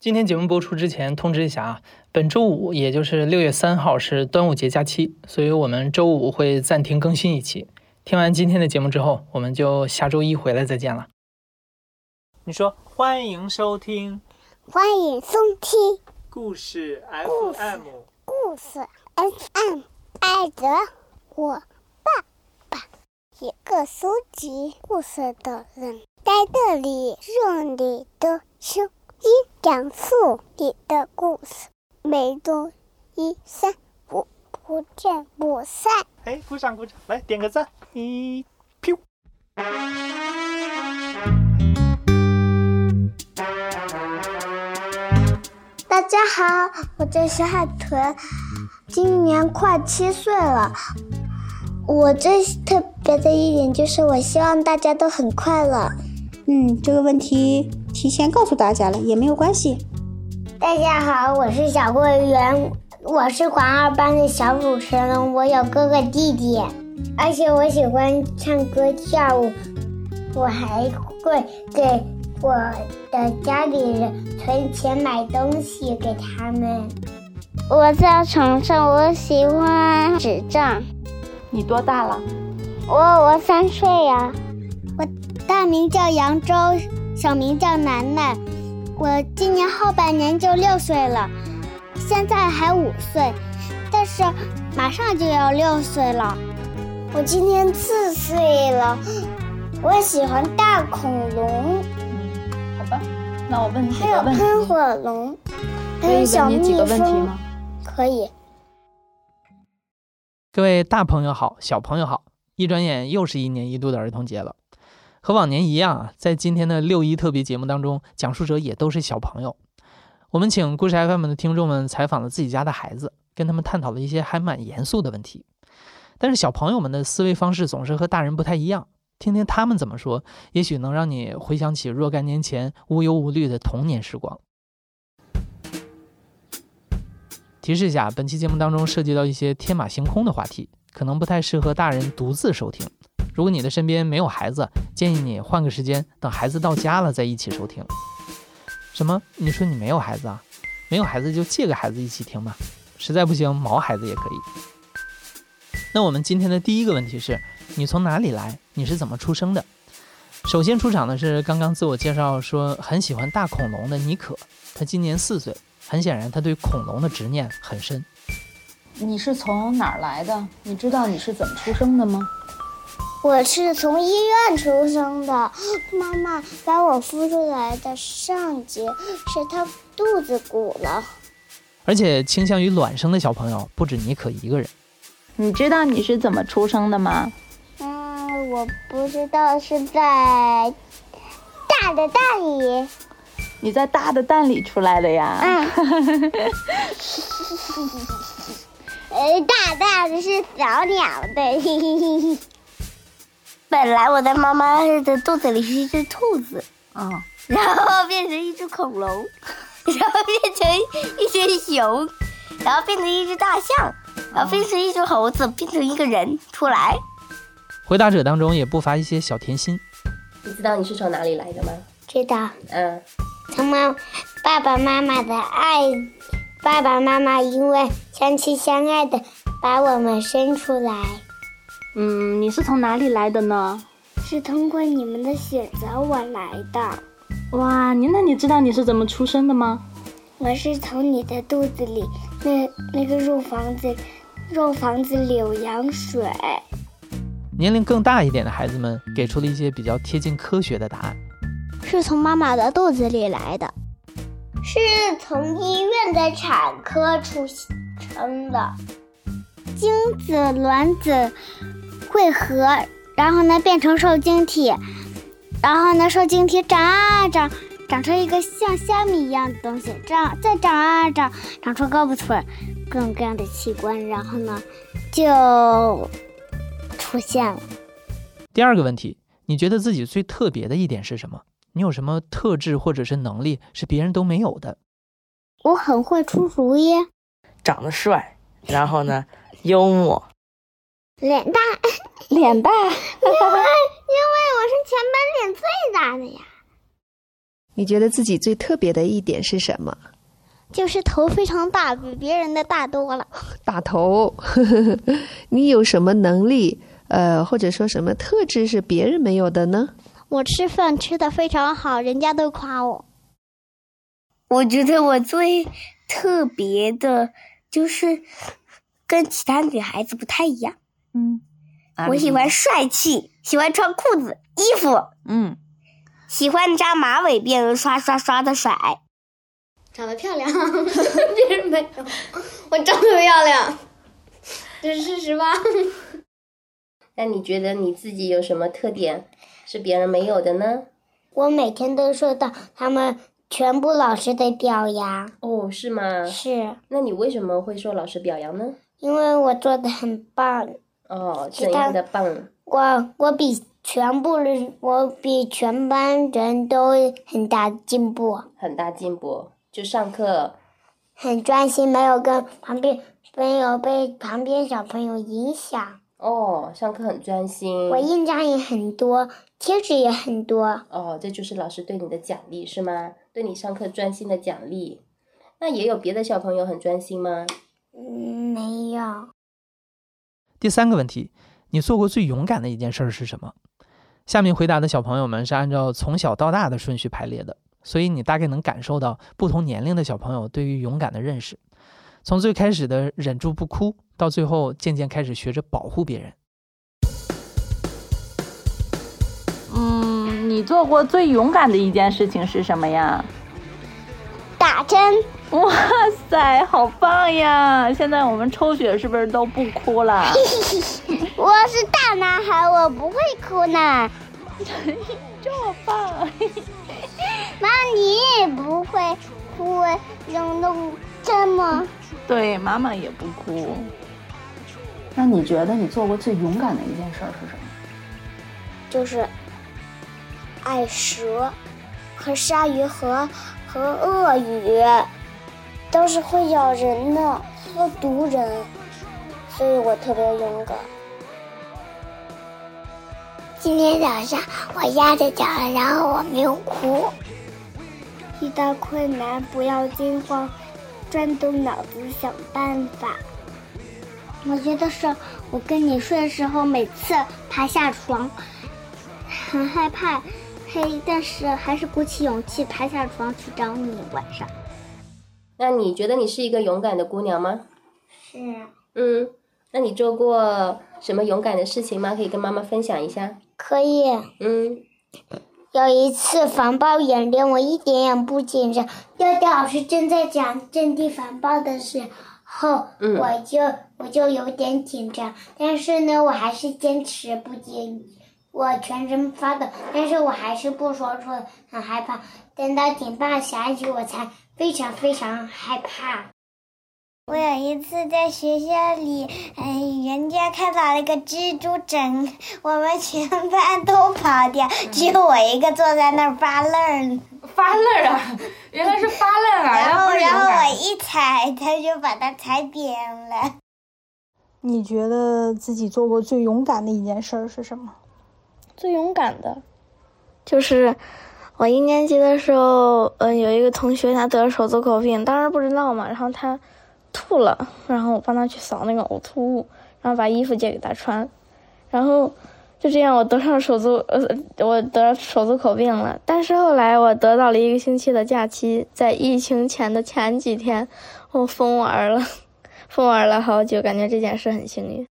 今天节目播出之前通知一下啊，本周五也就是六月三号是端午节假期，所以我们周五会暂停更新一期。听完今天的节目之后，我们就下周一回来再见了。你说欢迎收听欢迎收听故事 FM。故事 FM，爱着我爸爸，一个收集故事的人，在这里用你的声音讲述你的故事，每周一、三、五不见不散。哎，鼓掌鼓掌，来点个赞，一飘。大家好，我叫小海豚，今年快七岁了。我最特别的一点就是，我希望大家都很快乐。嗯，这个问题提前告诉大家了也没有关系。大家好，我是小桂圆，我是环二班的小主持人，我有哥哥弟弟，而且我喜欢唱歌跳舞，我还会给我的家里人存钱买东西给他们。我在床上，我喜欢纸张。你多大了？我我三岁呀、我大名叫扬州，小名叫楠楠。我今年后半年就六岁了，现在还五岁，但是马上就要六岁了。我今年四岁了，我喜欢大恐龙，好吧，那我问你几还有喷，火龙，还有小蜜问你几个问题蜂。吗？可以。各位大朋友好，小朋友好！一转眼又是一年一度的儿童节了。和往年一样啊，在今天的六一特别节目当中，讲述者也都是小朋友。我们请故事 FM 的听众们采访了自己家的孩子，跟他们探讨了一些还蛮严肃的问题。但是小朋友们的思维方式总是和大人不太一样，听听他们怎么说，也许能让你回想起若干年前无忧无虑的童年时光。提示一下，本期节目当中涉及到一些天马行空的话题，可能不太适合大人独自收听。如果你的身边没有孩子，建议你换个时间，等孩子到家了再一起收听。什么？你说你没有孩子啊？没有孩子就借个孩子一起听吧，实在不行毛孩子也可以。那我们今天的第一个问题是：你从哪里来？你是怎么出生的？首先出场的是刚刚自我介绍说很喜欢大恐龙的妮可，他今年四岁，很显然他对恐龙的执念很深。你是从哪儿来的？你知道你是怎么出生的吗？我是从医院出生的，妈妈把我孵出来的上节是她肚子鼓了。而且倾向于卵生的小朋友不止妮可一个人。你知道你是怎么出生的吗？嗯，我不知道是在大的蛋里。你在大的蛋里出来的呀？嗯，呃，大大的是小鸟的。本来我在妈妈的肚子里是一只兔子，嗯，然后变成一只恐龙，然后变成一只熊，然后变成一只大象，然后变成一只猴子，变成一个人出来。回答者当中也不乏一些小甜心。你知道你是从哪里来的吗？知道，嗯，从妈爸爸妈妈的爱，爸爸妈妈因为相亲相爱的把我们生出来，嗯，你是从哪里来的呢？是通过你们的选择我来的。哇，你那你知道你是怎么出生的吗？我是从你的肚子里那那个肉房子，肉房子里有羊水。年龄更大一点的孩子们给出了一些比较贴近科学的答案。是从妈妈的肚子里来的，是从医院的产科出生的。精子、卵子汇合，然后呢变成受精体，然后呢受精体长啊长，长成一个像虾米一样的东西，长再长啊长，长出胳膊腿儿，各种各样的器官，然后呢就出现了。第二个问题，你觉得自己最特别的一点是什么？你有什么特质或者是能力是别人都没有的？我很会出主意，长得帅，然后呢，幽默，脸大，脸大，因为因为我是全班脸最大的呀。你觉得自己最特别的一点是什么？就是头非常大，比别人的大多了。大头，你有什么能力？呃，或者说什么特质是别人没有的呢？我吃饭吃的非常好，人家都夸我。我觉得我最特别的就是跟其他女孩子不太一样。嗯，我喜欢帅气，喜欢穿裤子、衣服，嗯，喜欢扎马尾辫，刷刷刷的甩。长得漂亮，别人没有。我长得漂亮，这是事实吧？那你觉得你自己有什么特点是别人没有的呢？我每天都受到他们全部老师的表扬。哦，是吗？是。那你为什么会受老师表扬呢？因为我做的很棒。哦，怎样的棒？我我比全部人，我比全班人都很大进步。很大进步。就上课很专心，没有跟旁边没有被旁边小朋友影响。哦，上课很专心。我印章也很多，贴纸也很多。哦，这就是老师对你的奖励是吗？对你上课专心的奖励。那也有别的小朋友很专心吗？嗯，没有。第三个问题，你做过最勇敢的一件事是什么？下面回答的小朋友们是按照从小到大的顺序排列的。所以你大概能感受到不同年龄的小朋友对于勇敢的认识，从最开始的忍住不哭，到最后渐渐开始学着保护别人。嗯，你做过最勇敢的一件事情是什么呀？打针。哇塞，好棒呀！现在我们抽血是不是都不哭了？我是大男孩，我不会哭呢。这么棒！妈，你也不会哭，用弄这么……对，妈妈也不哭。那你觉得你做过最勇敢的一件事是什么？就是爱蛇和鲨鱼和和鳄鱼，都是会咬人的，会毒人，所以我特别勇敢。今天早上我压着脚了，然后我没有哭。遇到困难不要惊慌，转动脑子想办法。我觉得是我跟你睡的时候，每次爬下床，很害怕黑，但是还是鼓起勇气爬下床去找你。晚上，那你觉得你是一个勇敢的姑娘吗？是。嗯，那你做过什么勇敢的事情吗？可以跟妈妈分享一下。可以。嗯。有一次防爆演练，我一点也不紧张。调调老师正在讲阵地防爆的时候，我就我就有点紧张。但是呢，我还是坚持不紧，我全身发抖，但是我还是不说出很害怕。等到警报响起，我才非常非常害怕。我有一次在学校里，嗯，人家看到了一个蜘蛛整，我们全班都跑掉，只有我一个坐在那儿发愣。发愣啊！原来是发愣啊！然后，然后我一踩，他就把它踩扁了。你觉得自己做过最勇敢的一件事是什么？最勇敢的，就是我一年级的时候，嗯，有一个同学他得了手足口病，当时不知道嘛，然后他。吐了，然后我帮他去扫那个呕吐物，然后把衣服借给他穿，然后就这样我得上手足呃我得手足口病了。但是后来我得到了一个星期的假期，在疫情前的前几天，我疯玩了，疯玩了好久，感觉这件事很幸运。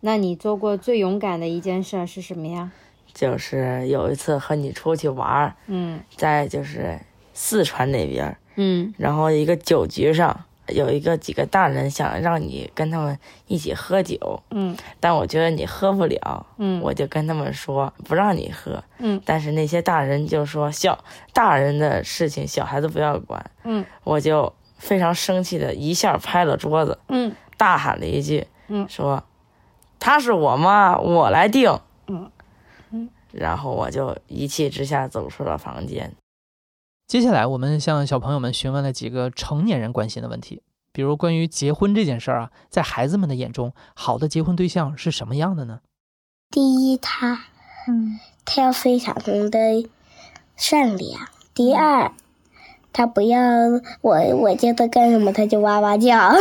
那你做过最勇敢的一件事是什么呀？就是有一次和你出去玩，嗯，在就是四川那边，嗯，然后一个酒局上。有一个几个大人想让你跟他们一起喝酒，嗯，但我觉得你喝不了，嗯，我就跟他们说不让你喝，嗯，但是那些大人就说小大人的事情小孩子不要管，嗯，我就非常生气的一下拍了桌子，嗯，大喊了一句，嗯，说他是我妈，我来定，然后我就一气之下走出了房间。接下来，我们向小朋友们询问了几个成年人关心的问题，比如关于结婚这件事儿啊，在孩子们的眼中，好的结婚对象是什么样的呢？第一，他，嗯，他要非常的善良，第二，他不要我我叫他干什么，他就哇哇叫。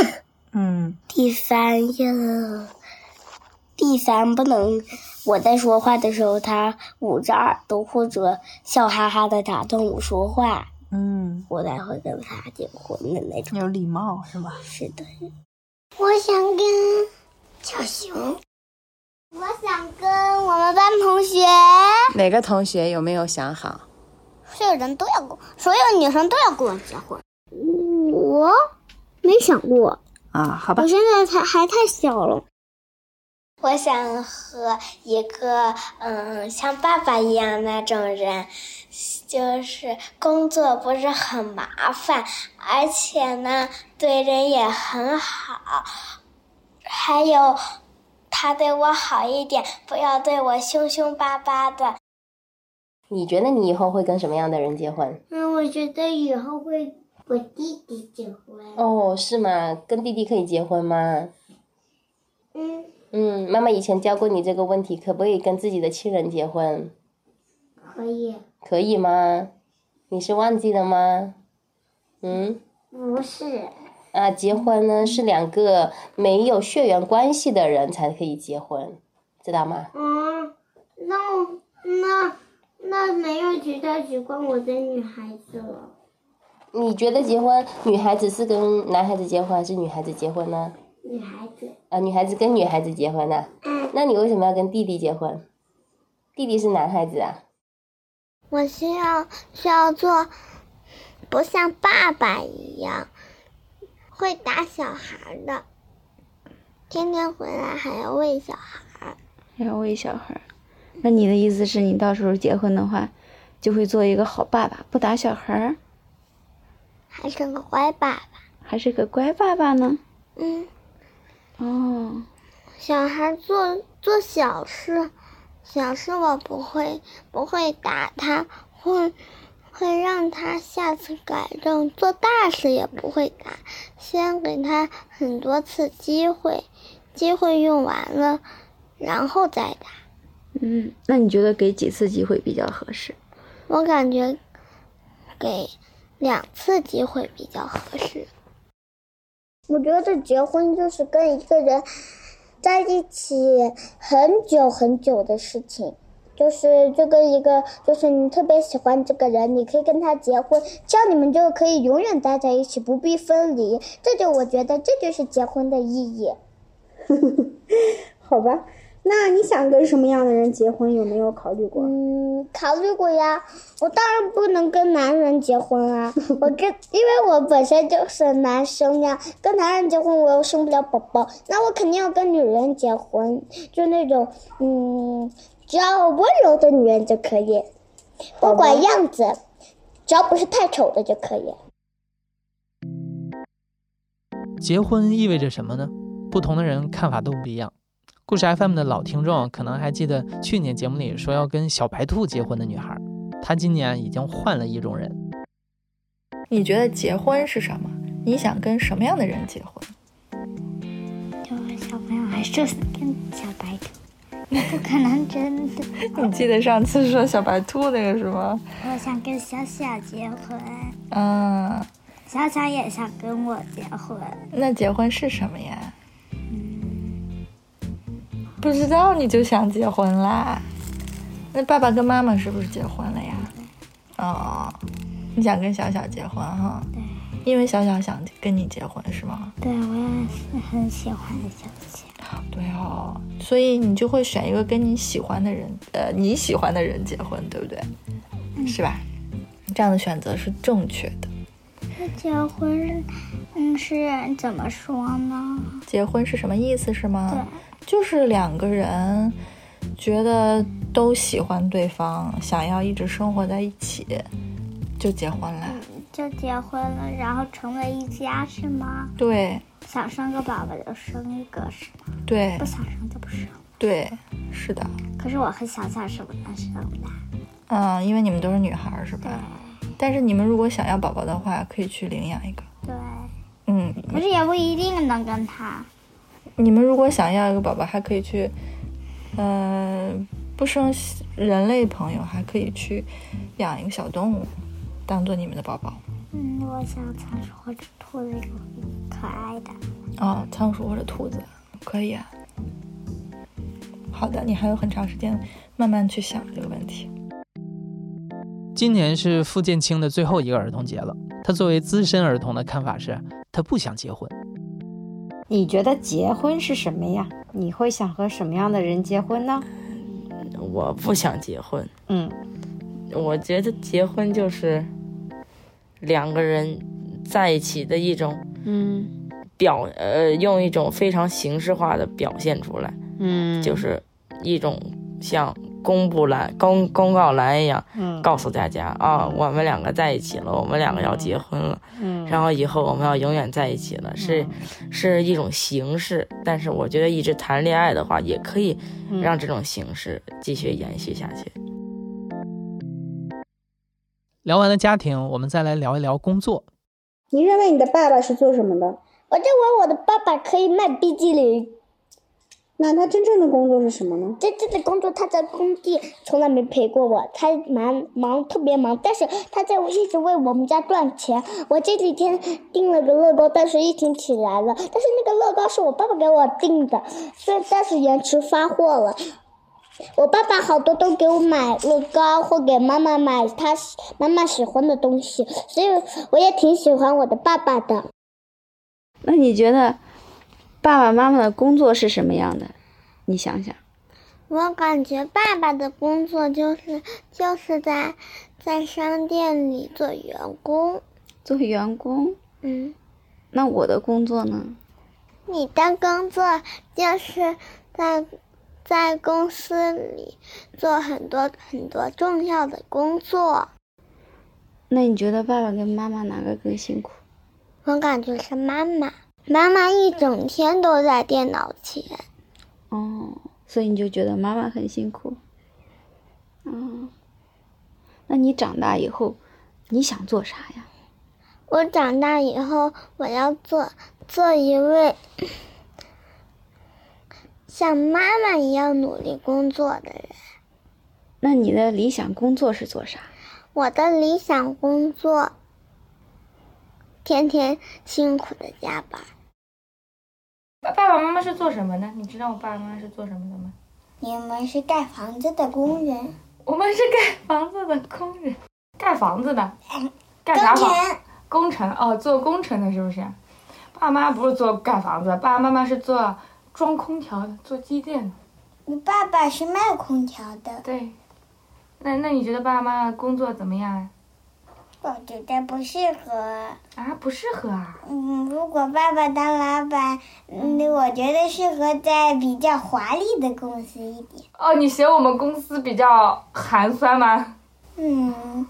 嗯。第三要，第三不能我在说话的时候，他捂着耳朵或者笑哈哈的打断我说话。嗯，我才会跟他结婚的那种。有礼貌是吧？是的。我想跟小熊。我想跟我们班同学。哪个同学有没有想好？所有人都要跟，所有女生都要跟我结婚。我没想过啊，好吧。我现在才还太小了。我想和一个嗯像爸爸一样那种人，就是工作不是很麻烦，而且呢对人也很好，还有他对我好一点，不要对我凶凶巴巴的。你觉得你以后会跟什么样的人结婚？嗯，我觉得以后会我弟弟结婚。哦，是吗？跟弟弟可以结婚吗？嗯。嗯，妈妈以前教过你这个问题，可不可以跟自己的亲人结婚？可以。可以吗？你是忘记了吗？嗯。不是。啊，结婚呢是两个没有血缘关系的人才可以结婚，知道吗？嗯，那那那没有其他喜欢，我的女孩子了。你觉得结婚，女孩子是跟男孩子结婚还是女孩子结婚呢？女孩子。啊，女孩子跟女孩子结婚呢？嗯。那你为什么要跟弟弟结婚？弟弟是男孩子啊。我需要需要做，不像爸爸一样会打小孩的，天天回来还要喂小孩。还要喂小孩，那你的意思是你到时候结婚的话，就会做一个好爸爸，不打小孩？还是个乖爸爸？还是个乖爸爸呢？嗯。哦，小孩做做小事，小事我不会不会打他，会会让他下次改正。做大事也不会打，先给他很多次机会，机会用完了，然后再打。嗯，那你觉得给几次机会比较合适？我感觉给两次机会比较合适。我觉得结婚就是跟一个人在一起很久很久的事情，就是就跟一个就是你特别喜欢这个人，你可以跟他结婚，这样你们就可以永远待在一起，不必分离。这就我觉得这就是结婚的意义。好吧，那你想跟什么样的人结婚？有没有考虑过？嗯，考虑过呀。我当然不能跟男人结婚啊！我跟，因为我本身就是男生呀，跟男人结婚我又生不了宝宝，那我肯定要跟女人结婚，就那种嗯，只要温柔的女人就可以，不管样子，只要不是太丑的就可以。结婚意味着什么呢？不同的人看法都不一样。故事 FM 的老听众可能还记得去年节目里说要跟小白兔结婚的女孩。她今年已经换了一种人。你觉得结婚是什么？你想跟什么样的人结婚？就小朋友还是跟小白兔，你不可能真的。你记得上次说小白兔那个是吗？我想跟小小结婚。嗯。小小也想跟我结婚。那结婚是什么呀？不知道你就想结婚啦？那爸爸跟妈妈是不是结婚了呀？哦，你想跟小小结婚哈？对，因为小小想跟你结婚是吗？对，我也是很喜欢小小。对哦，所以你就会选一个跟你喜欢的人，呃，你喜欢的人结婚，对不对？嗯、是吧？这样的选择是正确的。那结婚，嗯，是怎么说呢？结婚是什么意思是吗？对，就是两个人。觉得都喜欢对方，想要一直生活在一起，就结婚了。就结婚了，然后成为一家是吗？对。想生个宝宝就生一个是吗？对。不想生就不生。对，是的。可是我和小小是不能生的。嗯，因为你们都是女孩是吧？但是你们如果想要宝宝的话，可以去领养一个。对。嗯。可是也不一定能跟他。你们如果想要一个宝宝，还可以去。呃，不生人类朋友还可以去养一个小动物，当做你们的宝宝？嗯，我想仓鼠或者兔子，可爱的。哦，仓鼠或者兔子，可以啊。好的，你还有很长时间慢慢去想这个问题。今年是傅建清的最后一个儿童节了，他作为资深儿童的看法是，他不想结婚。你觉得结婚是什么呀？你会想和什么样的人结婚呢？我不想结婚。嗯，我觉得结婚就是两个人在一起的一种，嗯，表呃，用一种非常形式化的表现出来，嗯，就是一种像公布栏、公公告栏一样，嗯，告诉大家啊，我们两个在一起了，我们两个要结婚了，嗯，然后以后我们要永远在一起了，是是一种形式。但是我觉得一直谈恋爱的话，也可以让这种形式继续延续下去。聊完了家庭，我们再来聊一聊工作。你认为你的爸爸是做什么的？我认为我的爸爸可以卖冰激凌。那他真正的工作是什么呢？真正的工作，他在工地从来没陪过我，他忙忙特别忙，但是他在一直为我们家赚钱。我这几天订了个乐高，但是疫情起来了，但是那个乐高是我爸爸给我订的，所以但是延迟发货了。我爸爸好多都给我买乐高，或给妈妈买他妈妈喜欢的东西，所以我也挺喜欢我的爸爸的。那你觉得爸爸妈妈的工作是什么样的？你想想。我感觉爸爸的工作就是就是在在商店里做员工。做员工？嗯。那我的工作呢？你的工作就是在。在公司里做很多很多重要的工作。那你觉得爸爸跟妈妈哪个更辛苦？我感觉是妈妈。妈妈一整天都在电脑前。哦，所以你就觉得妈妈很辛苦。嗯，那你长大以后你想做啥呀？我长大以后我要做做一位。像妈妈一样努力工作的人，那你的理想工作是做啥？我的理想工作，天天辛苦的加班。爸爸爸妈妈是做什么的？你知道我爸爸妈妈是做什么的吗？你们是盖房子的工人。我们是盖房子的工人，盖房子的，盖啥房。工程哦，做工程的是不是？爸妈不是做盖房子，爸爸妈妈是做。装空调的，做机电的。你爸爸是卖空调的。对。那那你觉得爸爸妈妈工作怎么样啊？我觉得不适合。啊，不适合啊。嗯，如果爸爸当老板，嗯，我觉得适合在比较华丽的公司一点。哦，你嫌我们公司比较寒酸吗？嗯，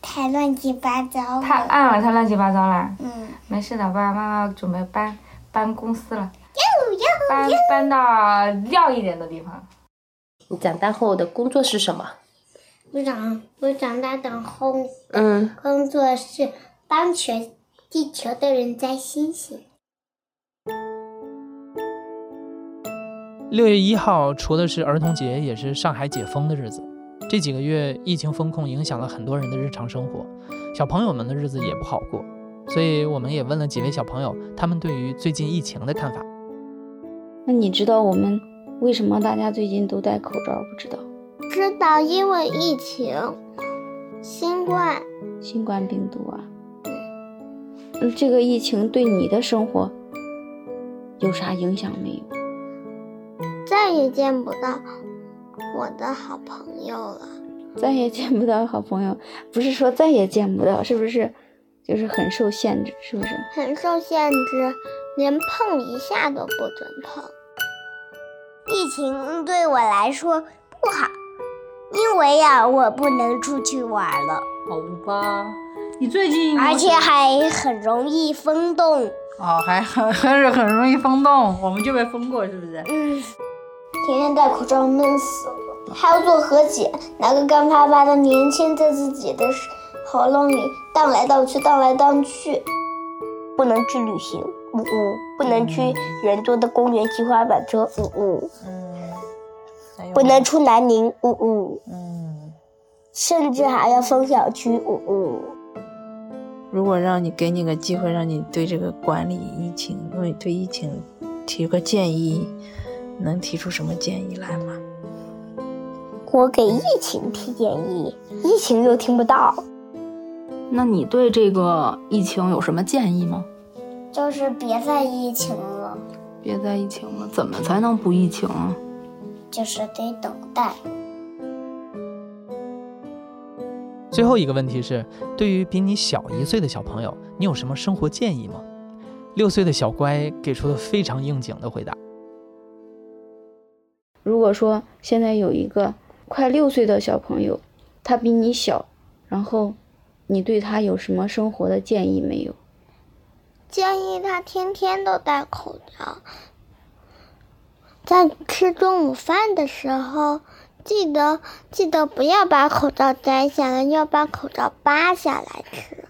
太乱七八糟了。太暗了，太乱七八糟了。嗯。没事的，爸爸妈妈准备搬搬公司了。搬搬到亮一点的地方。你长大后的工作是什么？我长我长大的后，嗯，工作是帮全地球的人摘星星。六月一号，除了是儿童节，也是上海解封的日子。这几个月，疫情风控影响了很多人的日常生活，小朋友们的日子也不好过。所以，我们也问了几位小朋友，他们对于最近疫情的看法。那你知道我们为什么大家最近都戴口罩？不知道？知道，因为疫情，新冠，新冠病毒啊。嗯，这个疫情对你的生活有啥影响没有？再也见不到我的好朋友了。再也见不到好朋友，不是说再也见不到，是不是？就是很受限制，是不是？很受限制，连碰一下都不准碰。疫情对我来说不好，因为呀，我不能出去玩了。好吧，你最近而且还很容易风冻。哦，还很还是很容易风冻，我们就被封过，是不是？嗯，天天戴口罩闷死了，还要做和解，拿个干巴巴的棉签在自己的喉咙里荡来荡去，荡来荡去。不能去旅行，呜呜，不能去人多的公园骑滑板车，呜呜，嗯，不能出南宁，呜呜，嗯，甚至还要封小区，呜呜。如果让你给你个机会，让你对这个管理疫情，对对疫情提个建议，能提出什么建议来吗？我给疫情提建议，疫情又听不到。那你对这个疫情有什么建议吗？就是别再疫情了，别再疫情了，怎么才能不疫情啊？就是得等待。最后一个问题是，对于比你小一岁的小朋友，你有什么生活建议吗？六岁的小乖给出了非常应景的回答。如果说现在有一个快六岁的小朋友，他比你小，然后你对他有什么生活的建议没有？建议他天天都戴口罩，在吃中午饭的时候，记得记得不要把口罩摘下来，要把口罩扒下来吃。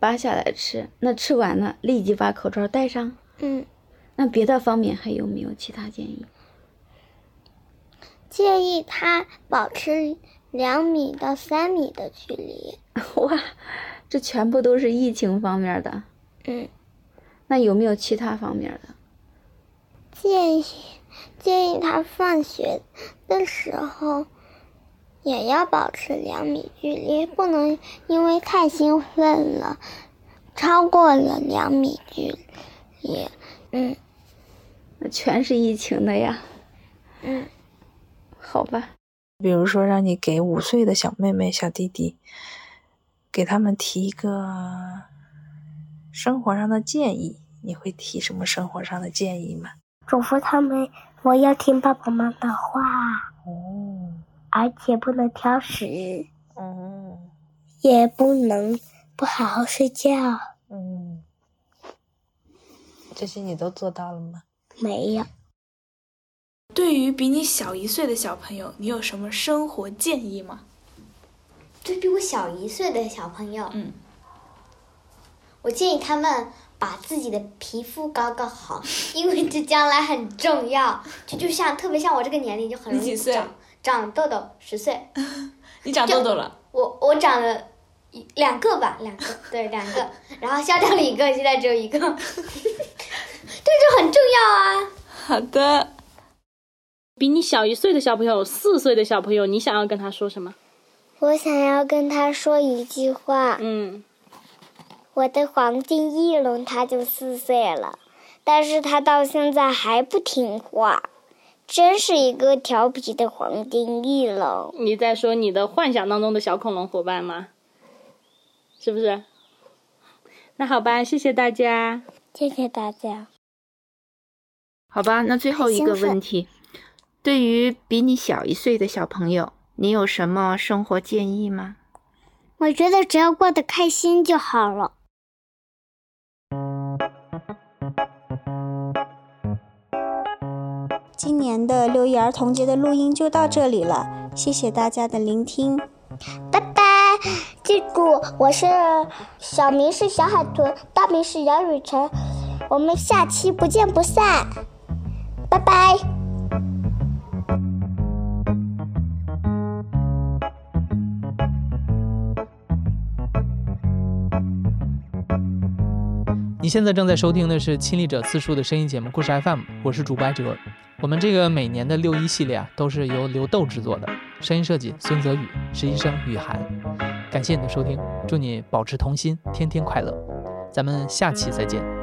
扒下来吃，那吃完了立即把口罩戴上。嗯，那别的方面还有没有其他建议？建议他保持两米到三米的距离。哇，这全部都是疫情方面的。嗯，那有没有其他方面的？建议建议他放学的时候也要保持两米距离，不能因为太兴奋了超过了两米距离。嗯，那全是疫情的呀。嗯。好吧，比如说让你给五岁的小妹妹、小弟弟，给他们提一个生活上的建议，你会提什么生活上的建议吗？嘱咐他们，我要听爸爸妈妈的话，哦，而且不能挑食，哦，也不能不好好睡觉，嗯，这些你都做到了吗？没有。对于比你小一岁的小朋友，你有什么生活建议吗？对比我小一岁的小朋友，嗯，我建议他们把自己的皮肤搞搞好，因为这将来很重要。就就像特别像我这个年龄就很容易长长痘痘，十岁。你长痘痘了？我我长了一两个吧，两个对两个，然后消掉了一个，现在只有一个。这就很重要啊。好的。比你小一岁的小朋友，四岁的小朋友，你想要跟他说什么？我想要跟他说一句话。嗯，我的黄金翼龙它就四岁了，但是它到现在还不听话，真是一个调皮的黄金翼龙。你在说你的幻想当中的小恐龙伙伴吗？是不是？那好吧，谢谢大家，谢谢大家。好吧，那最后一个问题。对于比你小一岁的小朋友，你有什么生活建议吗？我觉得只要过得开心就好了。今年的六一儿童节的录音就到这里了，谢谢大家的聆听，拜拜！记住，我是小明是小海豚，大明是杨雨辰，我们下期不见不散，拜拜。现在正在收听的是亲历者自述的声音节目《故事 FM》，我是主播艾哲。我们这个每年的六一系列啊，都是由刘豆制作的，声音设计孙泽宇，实习生雨涵。感谢你的收听，祝你保持童心，天天快乐。咱们下期再见。